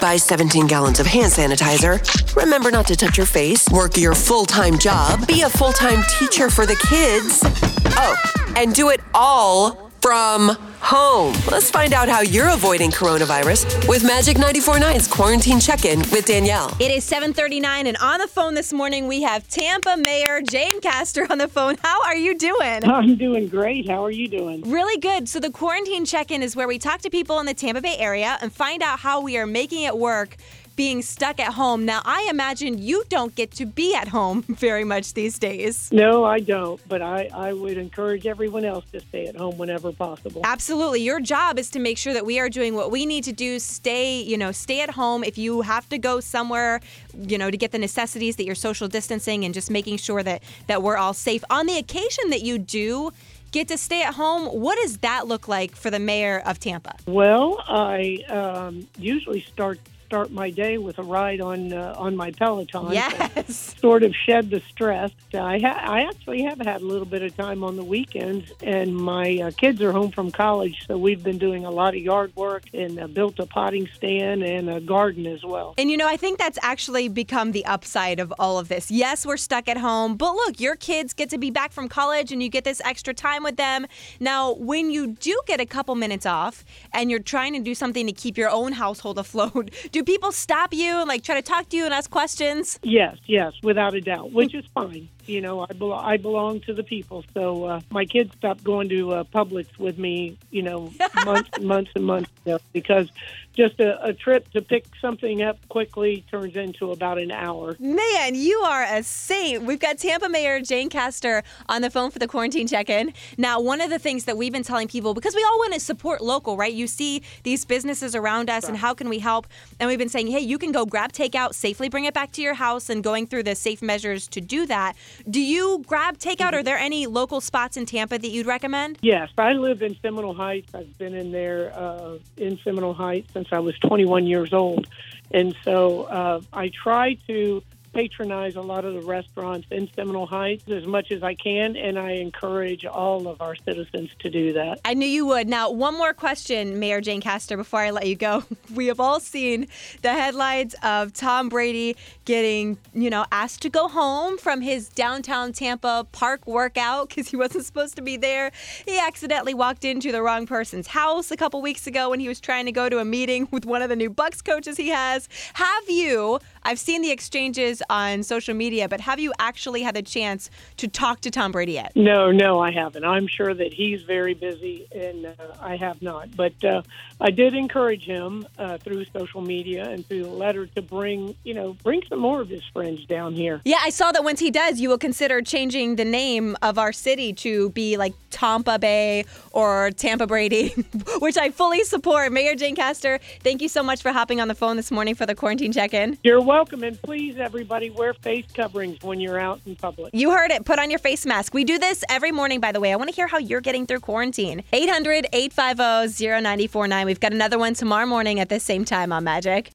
Buy 17 gallons of hand sanitizer. Remember not to touch your face. Work your full time job. Be a full time teacher for the kids. Oh, and do it all from home. Let's find out how you're avoiding coronavirus with Magic 94.9's Quarantine Check In with Danielle. It is 7:39 and on the phone this morning we have Tampa Mayor Jane Castor on the phone. How are you doing? I'm doing great. How are you doing? Really good. So the quarantine check-in is where we talk to people in the Tampa Bay area and find out how we are making it work being stuck at home. Now, I imagine you don't get to be at home very much these days. No, I don't, but I, I would encourage everyone else to stay at home whenever possible. Absolutely. Your job is to make sure that we are doing what we need to do. Stay, you know, stay at home. If you have to go somewhere, you know, to get the necessities that you're social distancing and just making sure that that we're all safe. On the occasion that you do get to stay at home, what does that look like for the mayor of Tampa? Well, I um, usually start start my day with a ride on uh, on my Peloton. Yes. Sort of shed the stress. I ha- I actually have had a little bit of time on the weekends, and my uh, kids are home from college, so we've been doing a lot of yard work and uh, built a potting stand and a garden as well. And you know, I think that's actually become the upside of all of this. Yes, we're stuck at home, but look, your kids get to be back from college and you get this extra time with them. Now, when you do get a couple minutes off and you're trying to do something to keep your own household afloat, do people stop you and like try to talk to you and ask questions? Yes, yes, without a doubt, which is fine. You know, I, belo- I belong to the people. So uh, my kids stopped going to uh, Publix with me, you know, months and months and months ago because just a, a trip to pick something up quickly turns into about an hour. Man, you are a saint. We've got Tampa Mayor Jane Castor on the phone for the quarantine check in. Now, one of the things that we've been telling people, because we all want to support local, right? You see these businesses around us, and how can we help? And we've been saying, hey, you can go grab takeout, safely bring it back to your house, and going through the safe measures to do that. Do you grab takeout? Are there any local spots in Tampa that you'd recommend? Yes, I live in Seminole Heights. I've been in there uh, in Seminole Heights since I was 21 years old. And so uh, I try to patronize a lot of the restaurants in Seminole Heights as much as I can, and I encourage all of our citizens to do that. I knew you would. Now, one more question, Mayor Jane Castor, before I let you go. We have all seen the headlines of Tom Brady getting, you know, asked to go home from his downtown Tampa park workout because he wasn't supposed to be there. He accidentally walked into the wrong person's house a couple weeks ago when he was trying to go to a meeting with one of the new Bucs coaches he has. Have you, I've seen the exchanges on social media, but have you actually had a chance to talk to Tom Brady yet? No, no, I haven't. I'm sure that he's very busy, and uh, I have not. But uh, I did encourage him uh, through social media and through the letter to bring, you know, bring some more of his friends down here. Yeah, I saw that once he does, you will consider changing the name of our city to be like Tampa Bay or Tampa Brady, which I fully support. Mayor Jane Castor, thank you so much for hopping on the phone this morning for the quarantine check in. You're welcome, and please, everybody, wear face coverings when you're out in public. You heard it. Put on your face mask. We do this every morning, by the way. I want to hear how you're getting through quarantine. 800 850 0949. We've got another one tomorrow morning at the same time on Magic.